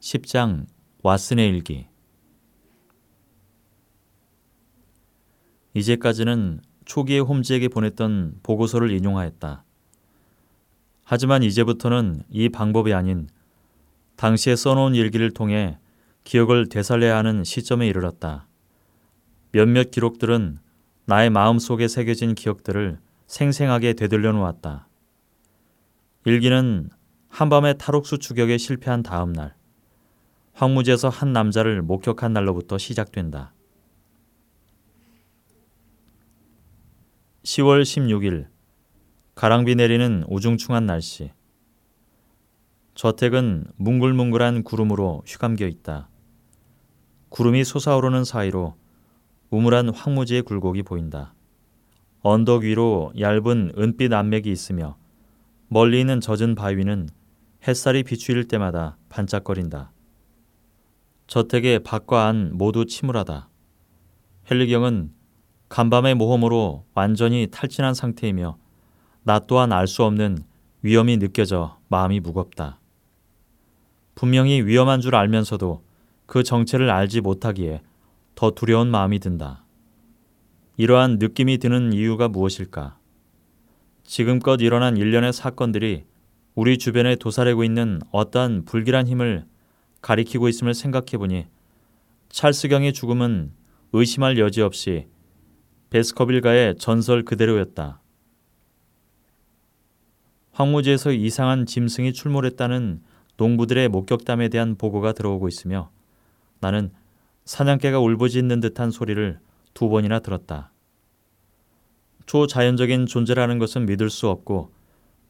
10장 왓슨의 일기 이제까지는 초기에 홈즈에게 보냈던 보고서를 인용하였다. 하지만 이제부터는 이 방법이 아닌 당시에 써놓은 일기를 통해 기억을 되살려야 하는 시점에 이르렀다. 몇몇 기록들은 나의 마음 속에 새겨진 기억들을 생생하게 되돌려 놓았다. 일기는 한밤에 탈옥수 추격에 실패한 다음 날, 황무지에서 한 남자를 목격한 날로부터 시작된다. 10월 16일 가랑비 내리는 우중충한 날씨. 저택은 뭉글뭉글한 구름으로 휘감겨 있다. 구름이 솟아오르는 사이로 우물한 황무지의 굴곡이 보인다. 언덕 위로 얇은 은빛 암맥이 있으며 멀리 있는 젖은 바위는 햇살이 비추일 때마다 반짝거린다. 저택의 밖과 안 모두 침울하다. 헬리경은 간밤의 모험으로 완전히 탈진한 상태이며 나 또한 알 수 없는 위험이 느껴져 마음이 무겁다. 분명히 위험한 줄 알면서도 그 정체를 알지 못하기에 더 두려운 마음이 든다. 이러한 느낌이 드는 이유가 무엇일까? 지금껏 일어난 일련의 사건들이 우리 주변에 도사리고 있는 어떠한 불길한 힘을 가리키고 있음을 생각해 보니 찰스경의 죽음은 의심할 여지 없이 베스커빌가의 전설 그대로였다. 황무지에서 이상한 짐승이 출몰했다는 농부들의 목격담에 대한 보고가 들어오고 있으며 나는 사냥개가 울부짖는 듯한 소리를 두 번이나 들었다. 초자연적인 존재라는 것은 믿을 수 없고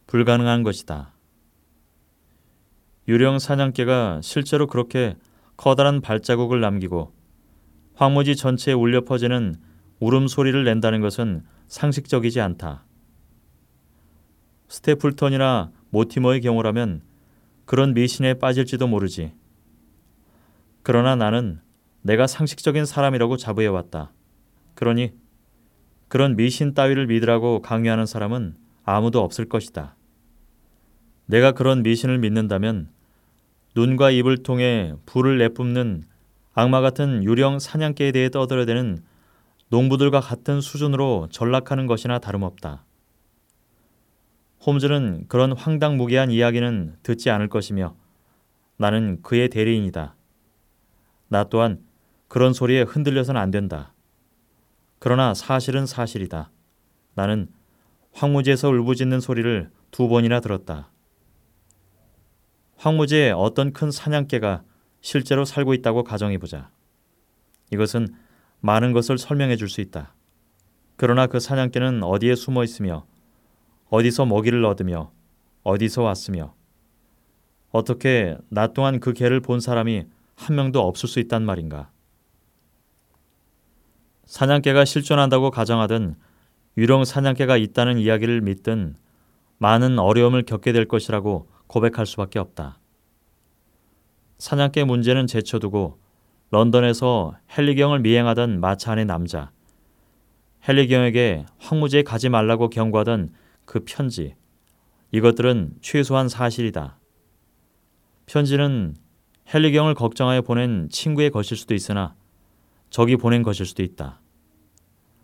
불가능한 것이다. 유령 사냥개가 실제로 그렇게 커다란 발자국을 남기고 황무지 전체에 울려 퍼지는 울음소리를 낸다는 것은 상식적이지 않다. 스테플턴이나 모티머의 경우라면 그런 미신에 빠질지도 모르지. 그러나 나는 내가 상식적인 사람이라고 자부해왔다. 그러니 그런 미신 따위를 믿으라고 강요하는 사람은 아무도 없을 것이다. 내가 그런 미신을 믿는다면 눈과 입을 통해 불을 내뿜는 악마 같은 유령 사냥개에 대해 떠들어대는 농부들과 같은 수준으로 전락하는 것이나 다름없다. 홈즈는 그런 황당무계한 이야기는 듣지 않을 것이며 나는 그의 대리인이다. 나 또한 그런 소리에 흔들려서는 안 된다. 그러나 사실은 사실이다. 나는 황무지에서 울부짖는 소리를 두 번이나 들었다. 황무지에 어떤 큰 사냥개가 실제로 살고 있다고 가정해 보자. 이것은 많은 것을 설명해 줄 수 있다. 그러나 그 사냥개는 어디에 숨어 있으며 어디서 먹이를 얻으며 어디서 왔으며 어떻게 낮 동안 그 개를 본 사람이 한 명도 없을 수 있단 말인가. 사냥개가 실존한다고 가정하든 유령 사냥개가 있다는 이야기를 믿든 많은 어려움을 겪게 될 것이라고 고백할 수밖에 없다. 사냥개 문제는 제쳐두고 런던에서 헨리경을 미행하던 마차 안의 남자, 헨리경에게 황무지에 가지 말라고 경고하던 그 편지, 이것들은 최소한 사실이다. 편지는 헨리경을 걱정하여 보낸 친구의 것일 수도 있으나 적이 보낸 것일 수도 있다.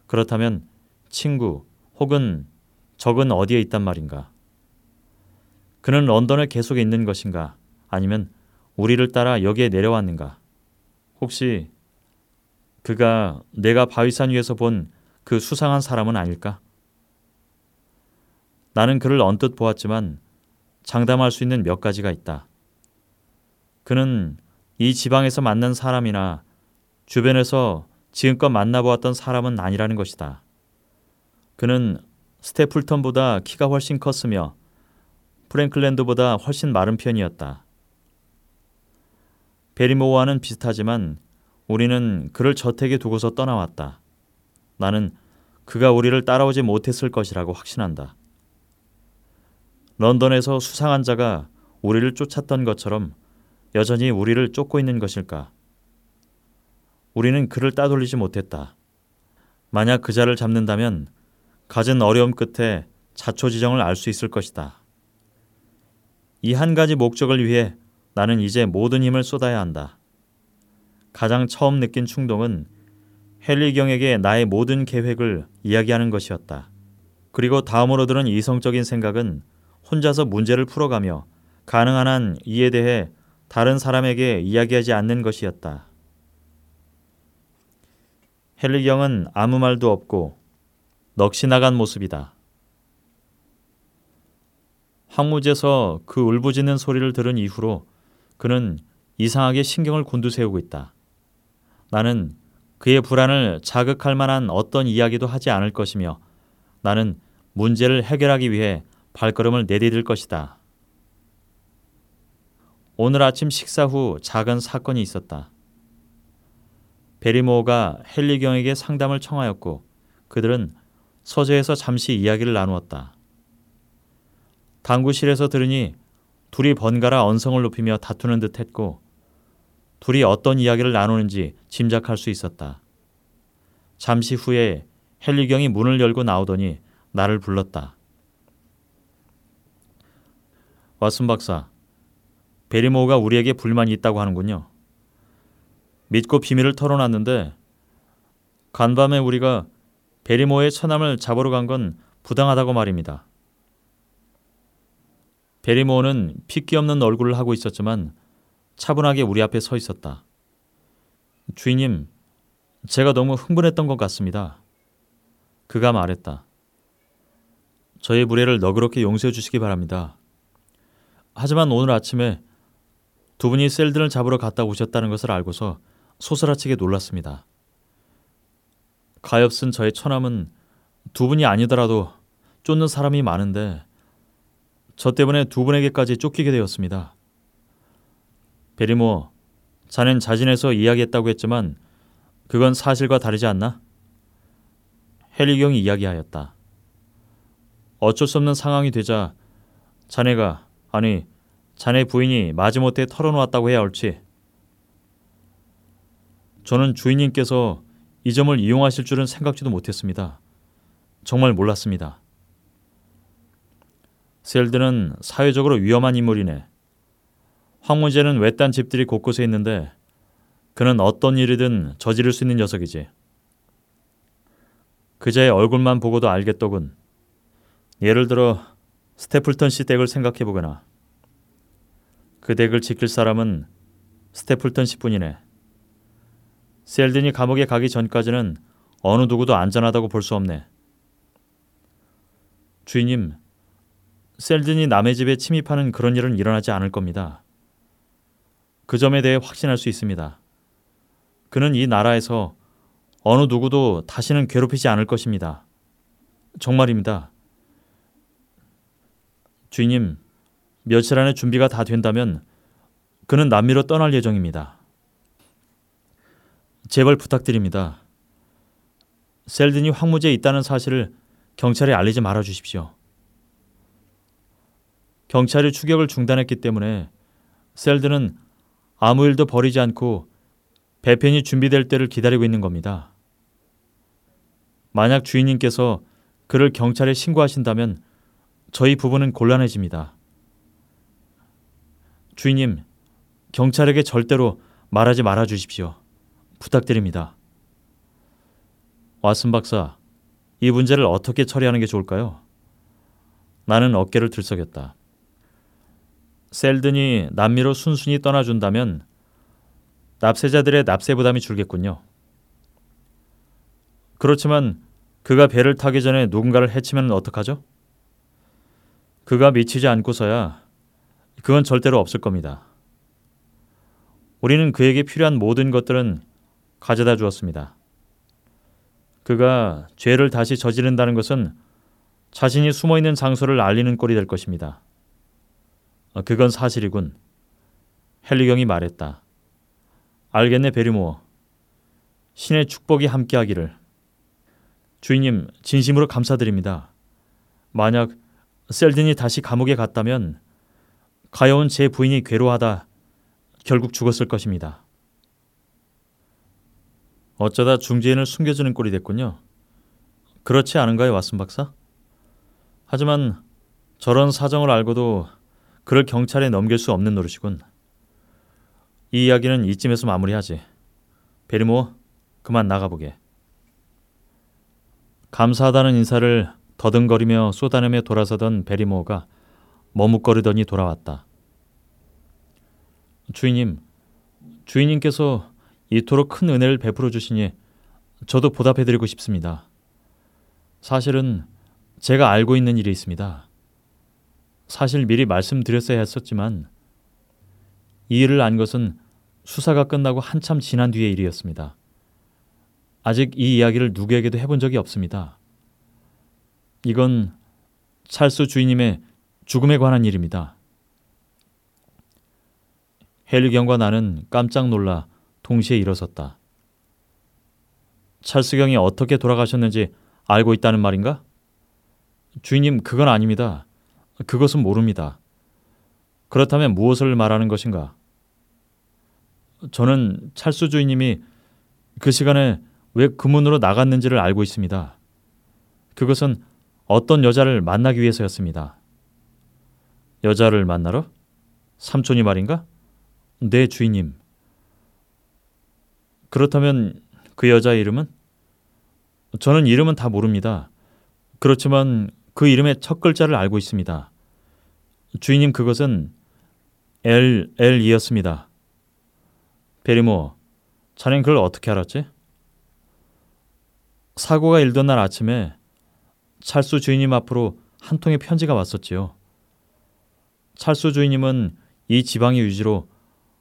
그렇다면 친구 혹은 적은 어디에 있단 말인가? 그는 런던에 계속 있는 것인가? 아니면 우리를 따라 여기에 내려왔는가? 혹시 그가 내가 바위산 위에서 본 그 수상한 사람은 아닐까? 나는 그를 언뜻 보았지만 장담할 수 있는 몇 가지가 있다. 그는 이 지방에서 만난 사람이나 주변에서 지금껏 만나보았던 사람은 아니라는 것이다. 그는 스테플턴보다 키가 훨씬 컸으며 프랭클랜드보다 훨씬 마른 편이었다. 베리모와는 비슷하지만 우리는 그를 저택에 두고서 떠나왔다. 나는 그가 우리를 따라오지 못했을 것이라고 확신한다. 런던에서 수상한 자가 우리를 쫓았던 것처럼 여전히 우리를 쫓고 있는 것일까? 우리는 그를 따돌리지 못했다. 만약 그 자를 잡는다면 가진 어려움 끝에 자초지정을 알 수 있을 것이다. 이 한 가지 목적을 위해 나는 이제 모든 힘을 쏟아야 한다. 가장 처음 느낀 충동은 헨리경에게 나의 모든 계획을 이야기하는 것이었다. 그리고 다음으로 들은 이성적인 생각은 혼자서 문제를 풀어가며 가능한 한 이에 대해 다른 사람에게 이야기하지 않는 것이었다. 헨리경은 아무 말도 없고 넋이 나간 모습이다. 황무지에서 그 울부짖는 소리를 들은 이후로 그는 이상하게 신경을 곤두세우고 있다. 나는 그의 불안을 자극할 만한 어떤 이야기도 하지 않을 것이며 나는 문제를 해결하기 위해 발걸음을 내디딜 것이다. 오늘 아침 식사 후 작은 사건이 있었다. 베리모어가 헨리경에게 상담을 청하였고 그들은 서재에서 잠시 이야기를 나누었다. 당구실에서 들으니 둘이 번갈아 언성을 높이며 다투는 듯 했고 둘이 어떤 이야기를 나누는지 짐작할 수 있었다. 잠시 후에 헨리경이 문을 열고 나오더니 나를 불렀다. 왓슨 박사, 베리모가 우리에게 불만이 있다고 하는군요. 믿고 비밀을 털어놨는데 간밤에 우리가 베리모의 처남을 잡으러 간 건 부당하다고 말입니다. 베리모어는 핏기 없는 얼굴을 하고 있었지만 차분하게 우리 앞에 서 있었다. 주인님, 제가 너무 흥분했던 것 같습니다. 그가 말했다. 저의 무례를 너그럽게 용서해 주시기 바랍니다. 하지만 오늘 아침에 두 분이 셀든을 잡으러 갔다 오셨다는 것을 알고서 소스라치게 놀랐습니다. 가엾은 저의 처남은 두 분이 아니더라도 쫓는 사람이 많은데 저 때문에 두 분에게까지 쫓기게 되었습니다. 베리모, 자넨 자진해서 이야기했다고 했지만 그건 사실과 다르지 않나? 헬리경이 이야기하였다. 어쩔 수 없는 상황이 되자 자네가 아니 자네 부인이 마지못해 털어놓았다고 해야 옳지. 저는 주인님께서 이 점을 이용하실 줄은 생각지도 못했습니다. 정말 몰랐습니다. 셀드는 사회적으로 위험한 인물이네. 황무제는 외딴 집들이 곳곳에 있는데 그는 어떤 일이든 저지를 수 있는 녀석이지. 그자의 얼굴만 보고도 알겠더군. 예를 들어 스테플턴 씨 댁을 생각해 보거나 그 댁을 지킬 사람은 스테플턴 씨뿐이네. 셀든이 감옥에 가기 전까지는 어느 누구도 안전하다고 볼 수 없네. 주인님, 셀든이 남의 집에 침입하는 그런 일은 일어나지 않을 겁니다. 그 점에 대해 확신할 수 있습니다. 그는 이 나라에서 어느 누구도 다시는 괴롭히지 않을 것입니다. 정말입니다. 주인님, 며칠 안에 준비가 다 된다면 그는 남미로 떠날 예정입니다. 제발 부탁드립니다. 셀든이 황무지에 있다는 사실을 경찰에 알리지 말아 주십시오. 경찰이 추격을 중단했기 때문에 셀드는 아무 일도 벌이지 않고 배편이 준비될 때를 기다리고 있는 겁니다. 만약 주인님께서 그를 경찰에 신고하신다면 저희 부부는 곤란해집니다. 주인님, 경찰에게 절대로 말하지 말아 주십시오. 부탁드립니다. 왓슨 박사, 이 문제를 어떻게 처리하는 게 좋을까요? 나는 어깨를 들썩였다. 셀든이 남미로 순순히 떠나준다면 납세자들의 납세 부담이 줄겠군요. 그렇지만 그가 배를 타기 전에 누군가를 해치면 어떡하죠? 그가 미치지 않고서야 그건 절대로 없을 겁니다. 우리는 그에게 필요한 모든 것들은 가져다 주었습니다. 그가 죄를 다시 저지른다는 것은 자신이 숨어 있는 장소를 알리는 꼴이 될 것입니다. 어, 그건 사실이군. 헨리경이 말했다. 알겠네, 베리모어. 신의 축복이 함께하기를. 주인님, 진심으로 감사드립니다. 만약 셀든이 다시 감옥에 갔다면 가여운 제 부인이 괴로워하다 결국 죽었을 것입니다. 어쩌다 중지인을 숨겨주는 꼴이 됐군요. 그렇지 않은가요, 왓슨 박사? 하지만 저런 사정을 알고도 그를 경찰에 넘길 수 없는 노릇이군. 이 이야기는 이쯤에서 마무리하지. 베리모, 그만 나가보게. 감사하다는 인사를 더듬거리며 쏟아내며 돌아서던 베리모가 머뭇거리더니 돌아왔다. 주인님, 주인님께서 이토록 큰 은혜를 베풀어 주시니 저도 보답해드리고 싶습니다. 사실은 제가 알고 있는 일이 있습니다. 사실 미리 말씀드렸어야 했었지만 이 일을 안 것은 수사가 끝나고 한참 지난 뒤의 일이었습니다. 아직 이 이야기를 누구에게도 해본 적이 없습니다. 이건 찰수 주인님의 죽음에 관한 일입니다. 헬리경과 나는 깜짝 놀라 동시에 일어섰다. 찰수경이 어떻게 돌아가셨는지 알고 있다는 말인가? 주인님, 그건 아닙니다. 그것은 모릅니다. 그렇다면 무엇을 말하는 것인가? 저는 찰수 주인님이 그 시간에 왜 그 문으로 나갔는지를 알고 있습니다. 그것은 어떤 여자를 만나기 위해서였습니다. 여자를 만나러? 삼촌이 말인가? 네, 주인님. 그렇다면 그 여자의 이름은? 저는 이름은 다 모릅니다. 그렇지만 그 이름의 첫 글자를 알고 있습니다. 주인님 그것은 L, L이었습니다. 베리모, 자넨 그걸 어떻게 알았지? 사고가 일던 날 아침에 찰수 주인님 앞으로 한 통의 편지가 왔었지요. 찰수 주인님은 이 지방의 유지로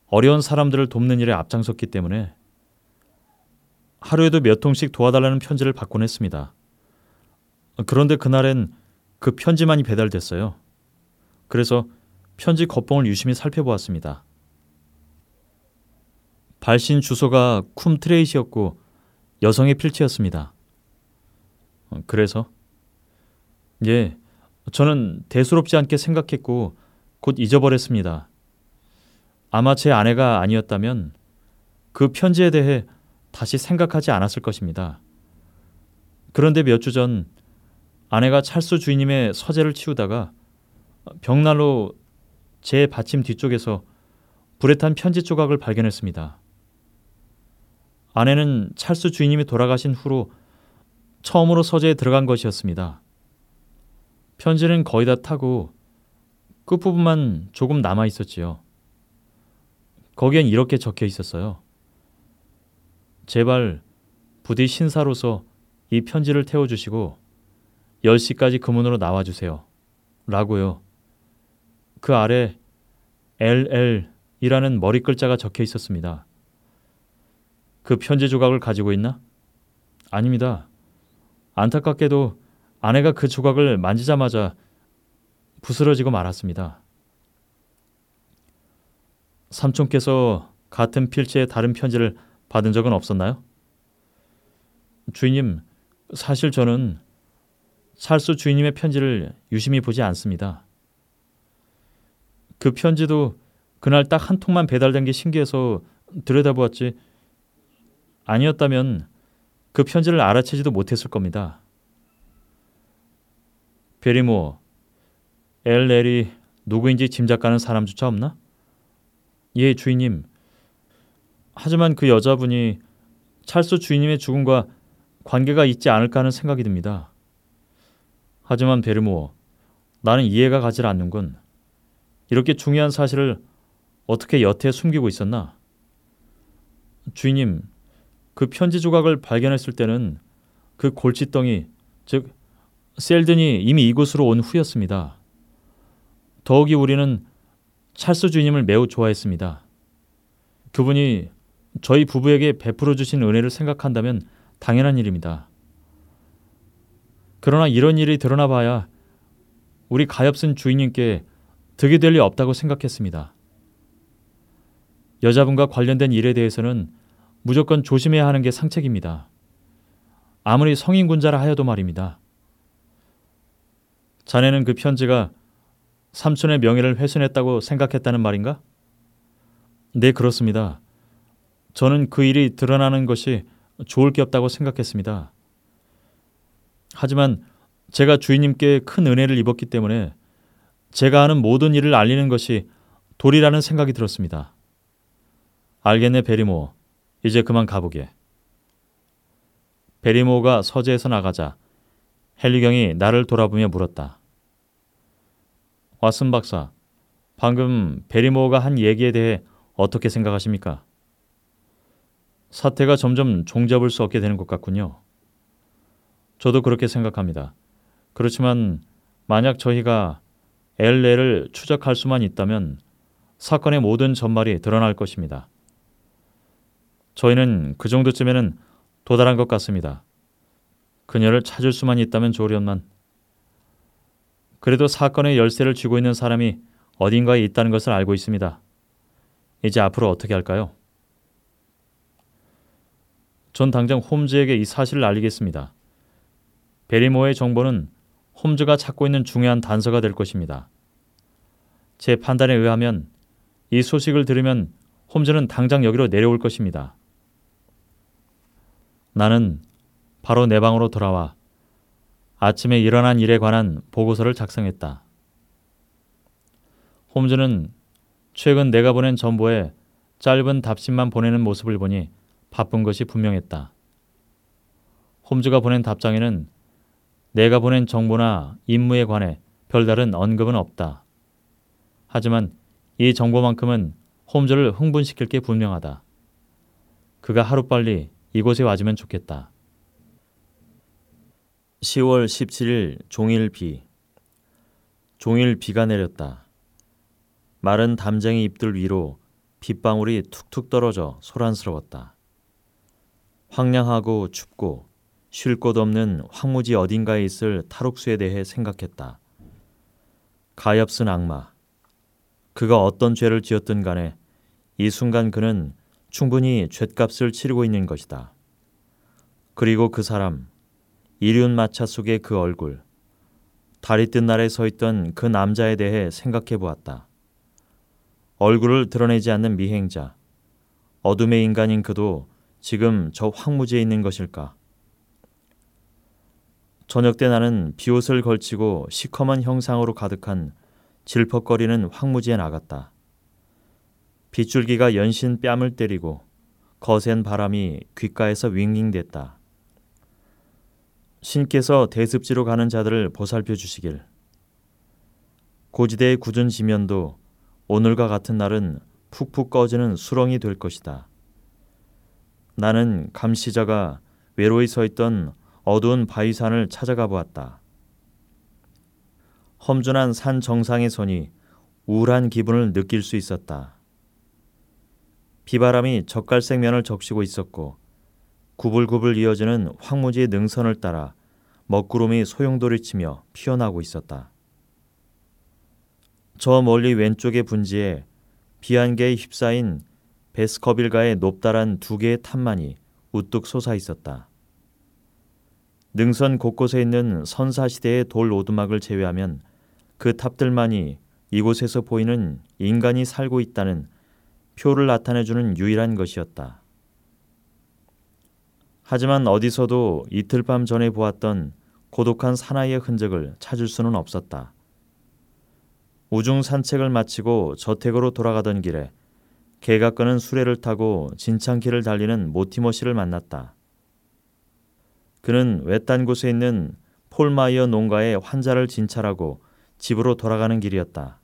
어려운 사람들을 돕는 일에 앞장섰기 때문에 하루에도 몇 통씩 도와달라는 편지를 받곤 했습니다. 그런데 그날엔 그 편지만이 배달됐어요. 그래서 편지 겉봉을 유심히 살펴보았습니다. 발신 주소가 쿰 트레이시였고 여성의 필체였습니다. 그래서 예, 저는 대수롭지 않게 생각했고 곧 잊어버렸습니다. 아마 제 아내가 아니었다면 그 편지에 대해 다시 생각하지 않았을 것입니다. 그런데 몇 주 전 아내가 찰수 주인님의 서재를 치우다가 벽난로 제 받침 뒤쪽에서 불에 탄 편지 조각을 발견했습니다. 아내는 찰수 주인님이 돌아가신 후로 처음으로 서재에 들어간 것이었습니다. 편지는 거의 다 타고 끝부분만 조금 남아 있었지요. 거기엔 이렇게 적혀 있었어요. 제발 부디 신사로서 이 편지를 태워주시고 10시까지 그 문으로 나와주세요. 라고요. 그 아래 LL이라는 머리 글자가 적혀 있었습니다. 그 편지 조각을 가지고 있나? 아닙니다. 안타깝게도 아내가 그 조각을 만지자마자 부스러지고 말았습니다. 삼촌께서 같은 필체의 다른 편지를 받은 적은 없었나요? 주인님, 사실 저는 찰수 주인님의 편지를 유심히 보지 않습니다. 그 편지도 그날 딱 한 통만 배달된 게 신기해서 들여다보았지 아니었다면 그 편지를 알아채지도 못했을 겁니다. 베리모, 엘렐이 누구인지 짐작가는 사람조차 없나? 예, 주인님. 하지만 그 여자분이 찰수 주인님의 죽음과 관계가 있지 않을까 하는 생각이 듭니다. 하지만 베르모, 나는 이해가 가질 않는군. 이렇게 중요한 사실을 어떻게 여태 숨기고 있었나? 주인님, 그 편지 조각을 발견했을 때는 그 골칫덩이, 즉 셀든이 이미 이곳으로 온 후였습니다. 더욱이 우리는 찰스 주인님을 매우 좋아했습니다. 그분이 저희 부부에게 베풀어 주신 은혜를 생각한다면 당연한 일입니다. 그러나 이런 일이 드러나 봐야 우리 가엾은 주인님께 득이 될 리 없다고 생각했습니다. 여자분과 관련된 일에 대해서는 무조건 조심해야 하는 게 상책입니다. 아무리 성인군자라 하여도 말입니다. 자네는 그 편지가 삼촌의 명예를 훼손했다고 생각했다는 말인가? 네, 그렇습니다. 저는 그 일이 드러나는 것이 좋을 게 없다고 생각했습니다. 하지만 제가 주인님께 큰 은혜를 입었기 때문에 제가 하는 모든 일을 알리는 것이 도리라는 생각이 들었습니다. 알겠네 베리모. 이제 그만 가보게. 베리모가 서재에서 나가자 헨리경이 나를 돌아보며 물었다. 왓슨 박사, 방금 베리모가 한 얘기에 대해 어떻게 생각하십니까? 사태가 점점 종잡을 수 없게 되는 것 같군요. 저도 그렇게 생각합니다. 그렇지만 만약 저희가 엘레를 추적할 수만 있다면 사건의 모든 전말이 드러날 것입니다. 저희는 그 정도쯤에는 도달한 것 같습니다. 그녀를 찾을 수만 있다면 좋으련만. 그래도 사건의 열쇠를 쥐고 있는 사람이 어딘가에 있다는 것을 알고 있습니다. 이제 앞으로 어떻게 할까요? 전 당장 홈즈에게 이 사실을 알리겠습니다. 베리모의 정보는 홈즈가 찾고 있는 중요한 단서가 될 것입니다. 제 판단에 의하면 이 소식을 들으면 홈즈는 당장 여기로 내려올 것입니다. 나는 바로 내 방으로 돌아와 아침에 일어난 일에 관한 보고서를 작성했다. 홈즈는 최근 내가 보낸 전보에 짧은 답신만 보내는 모습을 보니 바쁜 것이 분명했다. 홈즈가 보낸 답장에는 내가 보낸 정보나 임무에 관해 별다른 언급은 없다. 하지만 이 정보만큼은 홈즈를 흥분시킬 게 분명하다. 그가 하루빨리 이곳에 와주면 좋겠다. 10월 17일 종일 비. 종일 비가 내렸다. 마른 담쟁이 잎들 위로 빗방울이 툭툭 떨어져 소란스러웠다. 황량하고 춥고 쉴 곳 없는 황무지 어딘가에 있을 탈옥수에 대해 생각했다. 가엾은 악마. 그가 어떤 죄를 지었든 간에 이 순간 그는 충분히 죗값을 치르고 있는 것이다. 그리고 그 사람, 이륜 마차 속의 그 얼굴, 다리 뜬 날에 서 있던 그 남자에 대해 생각해 보았다. 얼굴을 드러내지 않는 미행자, 어둠의 인간인 그도 지금 저 황무지에 있는 것일까? 저녁 때 나는 비옷을 걸치고 시커먼 형상으로 가득한 질퍽거리는 황무지에 나갔다. 빗줄기가 연신 뺨을 때리고 거센 바람이 귓가에서 윙윙댔다. 신께서 대습지로 가는 자들을 보살펴 주시길. 고지대의 굳은 지면도 오늘과 같은 날은 푹푹 꺼지는 수렁이 될 것이다. 나는 감시자가 외로이 서 있던 어두운 바위산을 찾아가 보았다. 험준한 산 정상에 서니 우울한 기분을 느낄 수 있었다. 비바람이 젓갈색 면을 적시고 있었고 구불구불 이어지는 황무지의 능선을 따라 먹구름이 소용돌이치며 피어나고 있었다. 저 멀리 왼쪽의 분지에 비안개에 휩싸인 베스커빌가의 높다란 두 개의 탑만이 우뚝 솟아 있었다. 능선 곳곳에 있는 선사시대의 돌 오두막을 제외하면 그 탑들만이 이곳에서 보이는 인간이 살고 있다는 표를 나타내주는 유일한 것이었다. 하지만 어디서도 이틀 밤 전에 보았던 고독한 사나이의 흔적을 찾을 수는 없었다. 우중 산책을 마치고 저택으로 돌아가던 길에 개가 끄는 수레를 타고 진창길을 달리는 모티머 씨를 만났다. 그는 외딴 곳에 있는 폴마이어 농가에 환자를 진찰하고 집으로 돌아가는 길이었다.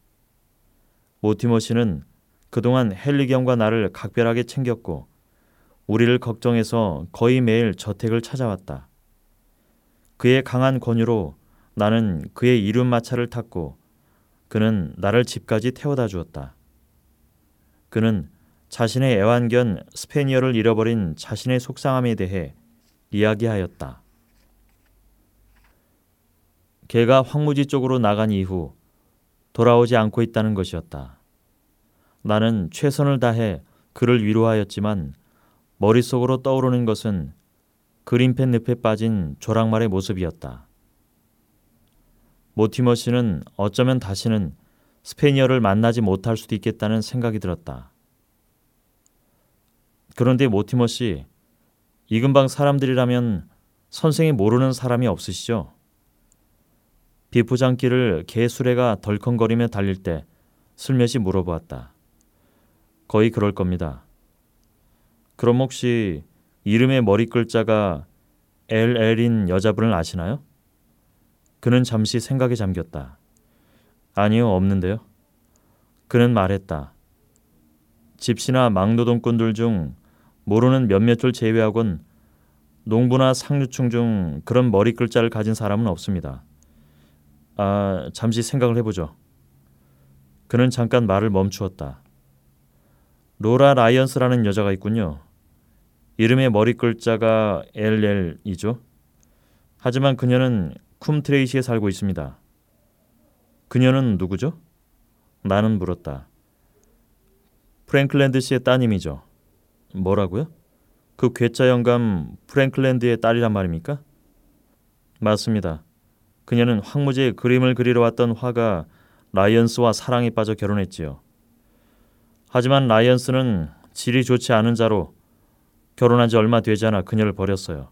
모티머 씨는 그동안 헨리 경과 나를 각별하게 챙겼고 우리를 걱정해서 거의 매일 저택을 찾아왔다. 그의 강한 권유로 나는 그의 이륜 마차를 탔고 그는 나를 집까지 태워다 주었다. 그는 자신의 애완견 스페니어를 잃어버린 자신의 속상함에 대해 이야기하였다. 개가 황무지 쪽으로 나간 이후 돌아오지 않고 있다는 것이었다. 나는 최선을 다해 그를 위로하였지만 머릿속으로 떠오르는 것은 그린펜 늪에 빠진 조랑말의 모습이었다. 모티머 씨는 어쩌면 다시는 스페니어를 만나지 못할 수도 있겠다는 생각이 들었다. 그런데 모티머 씨, 이 근방 사람들이라면 선생이 모르는 사람이 없으시죠? 비포장길을 개 수레가 덜컹거리며 달릴 때 슬며시 물어보았다. 거의 그럴 겁니다. 그럼 혹시 이름의 머리 글자가 LL인 여자분을 아시나요? 그는 잠시 생각에 잠겼다. 아니요, 없는데요. 그는 말했다. 집시나 막노동꾼들 중 모르는 몇몇을 제외하곤 농부나 상류층 중 그런 머리 글자를 가진 사람은 없습니다. 아, 잠시 생각을 해보죠. 그는 잠깐 말을 멈추었다. 로라 라이언스라는 여자가 있군요. 이름의 머리 글자가 LL이죠. 하지만 그녀는 쿰트레이시에 살고 있습니다. 그녀는 누구죠? 나는 물었다. 프랭클랜드 씨의 따님이죠. 뭐라고요? 그 괴짜 영감 프랭클랜드의 딸이란 말입니까? 맞습니다. 그녀는 황무지에 그림을 그리러 왔던 화가 라이언스와 사랑에 빠져 결혼했지요. 하지만 라이언스는 질이 좋지 않은 자로 결혼한 지 얼마 되지 않아 그녀를 버렸어요.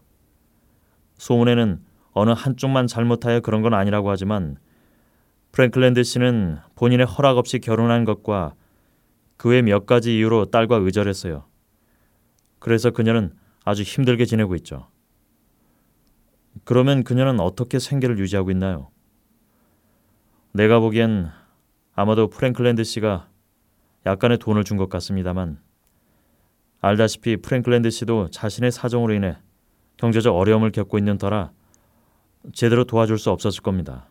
소문에는 어느 한쪽만 잘못하여 그런 건 아니라고 하지만 프랭클랜드 씨는 본인의 허락 없이 결혼한 것과 그 외 몇 가지 이유로 딸과 의절했어요. 그래서 그녀는 아주 힘들게 지내고 있죠. 그러면 그녀는 어떻게 생계를 유지하고 있나요? 내가 보기엔 아마도 프랭클랜드 씨가 약간의 돈을 준 것 같습니다만 알다시피 프랭클랜드 씨도 자신의 사정으로 인해 경제적 어려움을 겪고 있는 터라 제대로 도와줄 수 없었을 겁니다.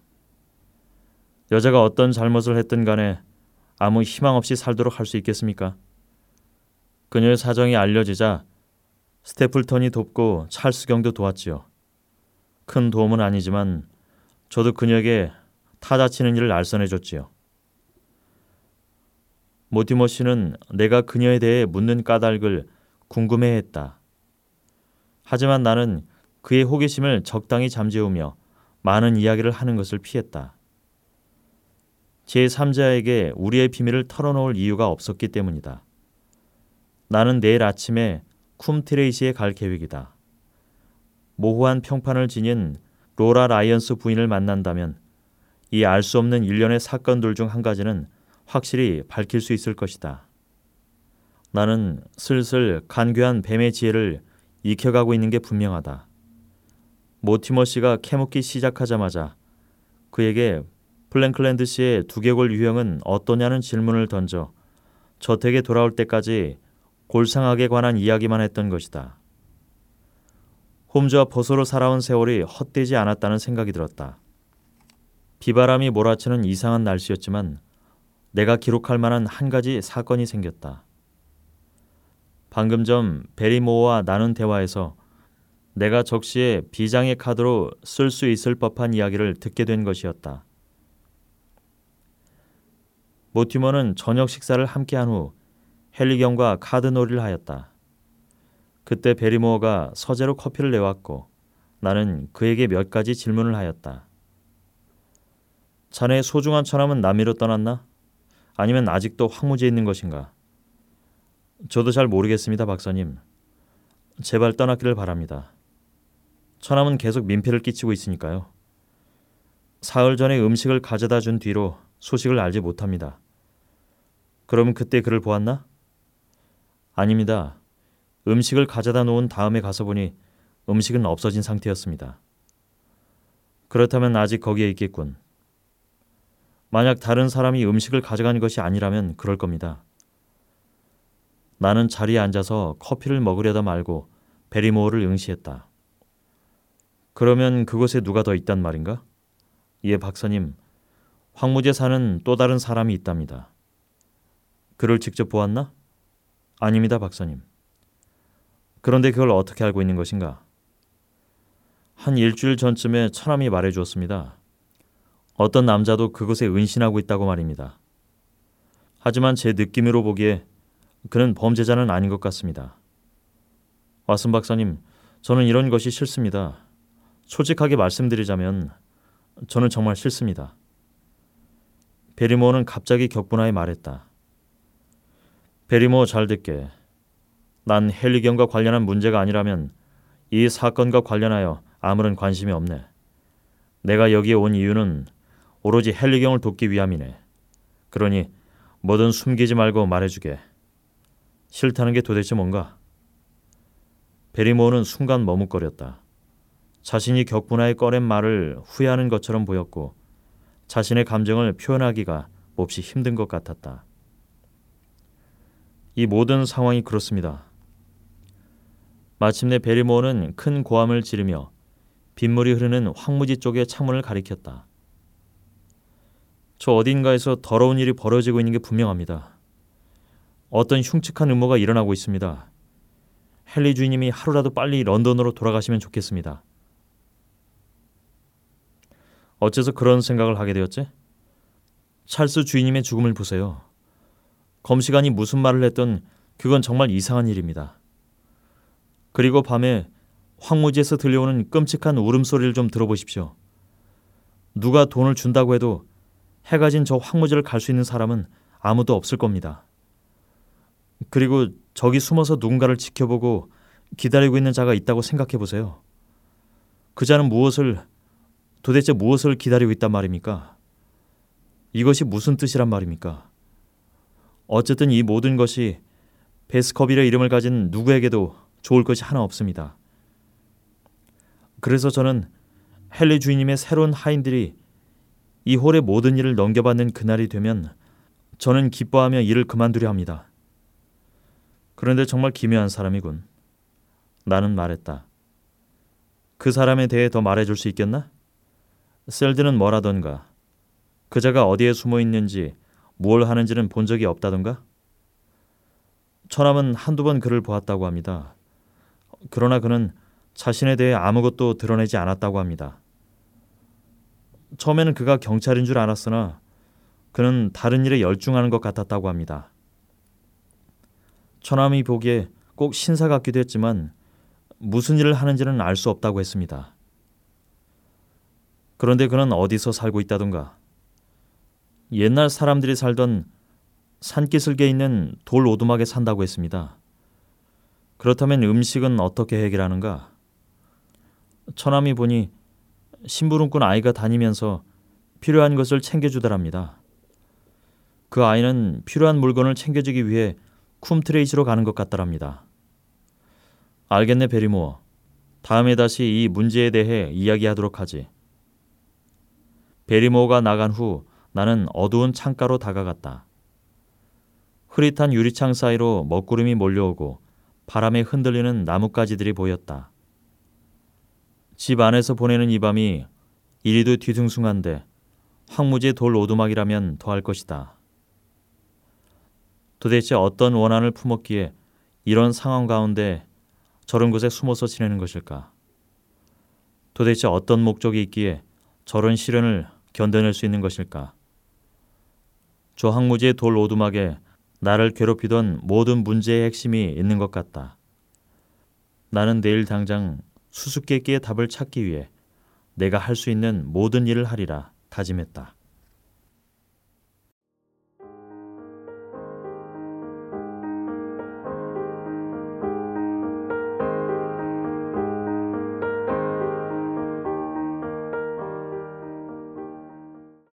여자가 어떤 잘못을 했든 간에 아무 희망 없이 살도록 할 수 있겠습니까? 그녀의 사정이 알려지자 스테플턴이 돕고 찰스 경도 도왔지요. 큰 도움은 아니지만 저도 그녀에게 타자 치는 일을 알선해 줬지요. 모티머 씨는 내가 그녀에 대해 묻는 까닭을 궁금해했다. 하지만 나는 그의 호기심을 적당히 잠재우며 많은 이야기를 하는 것을 피했다. 제3자에게 우리의 비밀을 털어놓을 이유가 없었기 때문이다. 나는 내일 아침에 쿰트레이시에 갈 계획이다. 모호한 평판을 지닌 로라 라이언스 부인을 만난다면 이 알 수 없는 일련의 사건들 중 한 가지는 확실히 밝힐 수 있을 것이다. 나는 슬슬 간교한 뱀의 지혜를 익혀가고 있는 게 분명하다. 모티머 씨가 캐묻기 시작하자마자 그에게 프랭클랜드 씨의 두개골 유형은 어떠냐는 질문을 던져 저택에 돌아올 때까지 골상학에 관한 이야기만 했던 것이다. 홈즈와 버서로 살아온 세월이 헛되지 않았다는 생각이 들었다. 비바람이 몰아치는 이상한 날씨였지만 내가 기록할 만한 한 가지 사건이 생겼다. 방금 전 베리모어와 나눈 대화에서 내가 적시에 비장의 카드로 쓸 수 있을 법한 이야기를 듣게 된 것이었다. 모티머는 저녁 식사를 함께한 후 헬리경과 카드놀이를 하였다. 그때 베리모어가 서재로 커피를 내왔고 나는 그에게 몇 가지 질문을 하였다. 자네의 소중한 처남은 남미로 떠났나? 아니면 아직도 황무지에 있는 것인가? 저도 잘 모르겠습니다, 박사님. 제발 떠났기를 바랍니다. 처남은 계속 민폐를 끼치고 있으니까요. 사흘 전에 음식을 가져다 준 뒤로 소식을 알지 못합니다. 그럼 그때 그를 보았나? 아닙니다. 음식을 가져다 놓은 다음에 가서 보니 음식은 없어진 상태였습니다. 그렇다면 아직 거기에 있겠군. 만약 다른 사람이 음식을 가져간 것이 아니라면 그럴 겁니다. 나는 자리에 앉아서 커피를 먹으려다 말고 베리모어를 응시했다. 그러면 그곳에 누가 더 있단 말인가? 예, 박사님. 황무제 사는 또 다른 사람이 있답니다. 그를 직접 보았나? 아닙니다, 박사님. 그런데 그걸 어떻게 알고 있는 것인가? 한 일주일 전쯤에 처남이 말해 주었습니다. 어떤 남자도 그곳에 은신하고 있다고 말입니다. 하지만 제 느낌으로 보기에 그는 범죄자는 아닌 것 같습니다. 왓슨 박사님, 저는 이런 것이 싫습니다. 솔직하게 말씀드리자면 저는 정말 싫습니다. 베리모어는 갑자기 격분하에 말했다. 베리모어 잘 듣게. 난 헬리경과 관련한 문제가 아니라면 이 사건과 관련하여 아무런 관심이 없네. 내가 여기에 온 이유는 오로지 헬리경을 돕기 위함이네. 그러니 뭐든 숨기지 말고 말해주게. 싫다는 게 도대체 뭔가? 베리모어는 순간 머뭇거렸다. 자신이 격분하에 꺼낸 말을 후회하는 것처럼 보였고 자신의 감정을 표현하기가 몹시 힘든 것 같았다. 이 모든 상황이 그렇습니다. 마침내 베리모어는 큰 고함을 지르며 빗물이 흐르는 황무지 쪽의 창문을 가리켰다. 저 어딘가에서 더러운 일이 벌어지고 있는 게 분명합니다. 어떤 흉측한 음모가 일어나고 있습니다. 헨리 주인님이 하루라도 빨리 런던으로 돌아가시면 좋겠습니다. 어째서 그런 생각을 하게 되었지? 찰스 주인님의 죽음을 보세요. 검시관이 무슨 말을 했던 그건 정말 이상한 일입니다. 그리고 밤에 황무지에서 들려오는 끔찍한 울음소리를 좀 들어보십시오. 누가 돈을 준다고 해도 해가 진 저 황무지를 갈 수 있는 사람은 아무도 없을 겁니다. 그리고 저기 숨어서 누군가를 지켜보고 기다리고 있는 자가 있다고 생각해 보세요. 그 자는 무엇을 도대체 무엇을 기다리고 있단 말입니까? 이것이 무슨 뜻이란 말입니까? 어쨌든 이 모든 것이 베스커빌의 이름을 가진 누구에게도 좋을 것이 하나 없습니다. 그래서 저는 헨리 주인님의 새로운 하인들이 이 홀의 모든 일을 넘겨받는 그날이 되면 저는 기뻐하며 일을 그만두려 합니다. 그런데 정말 기묘한 사람이군. 나는 말했다. 그 사람에 대해 더 말해줄 수 있겠나? 셀드는 뭐라던가. 그자가 어디에 숨어 있는지 무엇 하는지는 본 적이 없다던가? 처남은 한두 번 그를 보았다고 합니다. 그러나 그는 자신에 대해 아무것도 드러내지 않았다고 합니다. 처음에는 그가 경찰인 줄 알았으나 그는 다른 일에 열중하는 것 같았다고 합니다. 처남이 보기에 꼭 신사 같기도 했지만 무슨 일을 하는지는 알 수 없다고 했습니다. 그런데 그는 어디서 살고 있다던가? 옛날 사람들이 살던 산기슭에 있는 돌 오두막에 산다고 했습니다. 그렇다면 음식은 어떻게 해결하는가? 처남이 보니 심부름꾼 아이가 다니면서 필요한 것을 챙겨주더랍니다. 그 아이는 필요한 물건을 챙겨주기 위해 쿰트레이시로 가는 것 같더랍니다. 알겠네 베리모어. 다음에 다시 이 문제에 대해 이야기하도록 하지. 베리모어가 나간 후 나는 어두운 창가로 다가갔다. 흐릿한 유리창 사이로 먹구름이 몰려오고 바람에 흔들리는 나뭇가지들이 보였다. 집 안에서 보내는 이 밤이 이리도 뒤숭숭한데 황무지 돌 오두막이라면 더할 것이다. 도대체 어떤 원한을 품었기에 이런 상황 가운데 저런 곳에 숨어서 지내는 것일까? 도대체 어떤 목적이 있기에 저런 시련을 견뎌낼 수 있는 것일까? 저 항무지의 돌 오두막에 나를 괴롭히던 모든 문제의 핵심이 있는 것 같다. 나는 내일 당장 수수께끼의 답을 찾기 위해 내가 할 수 있는 모든 일을 하리라 다짐했다.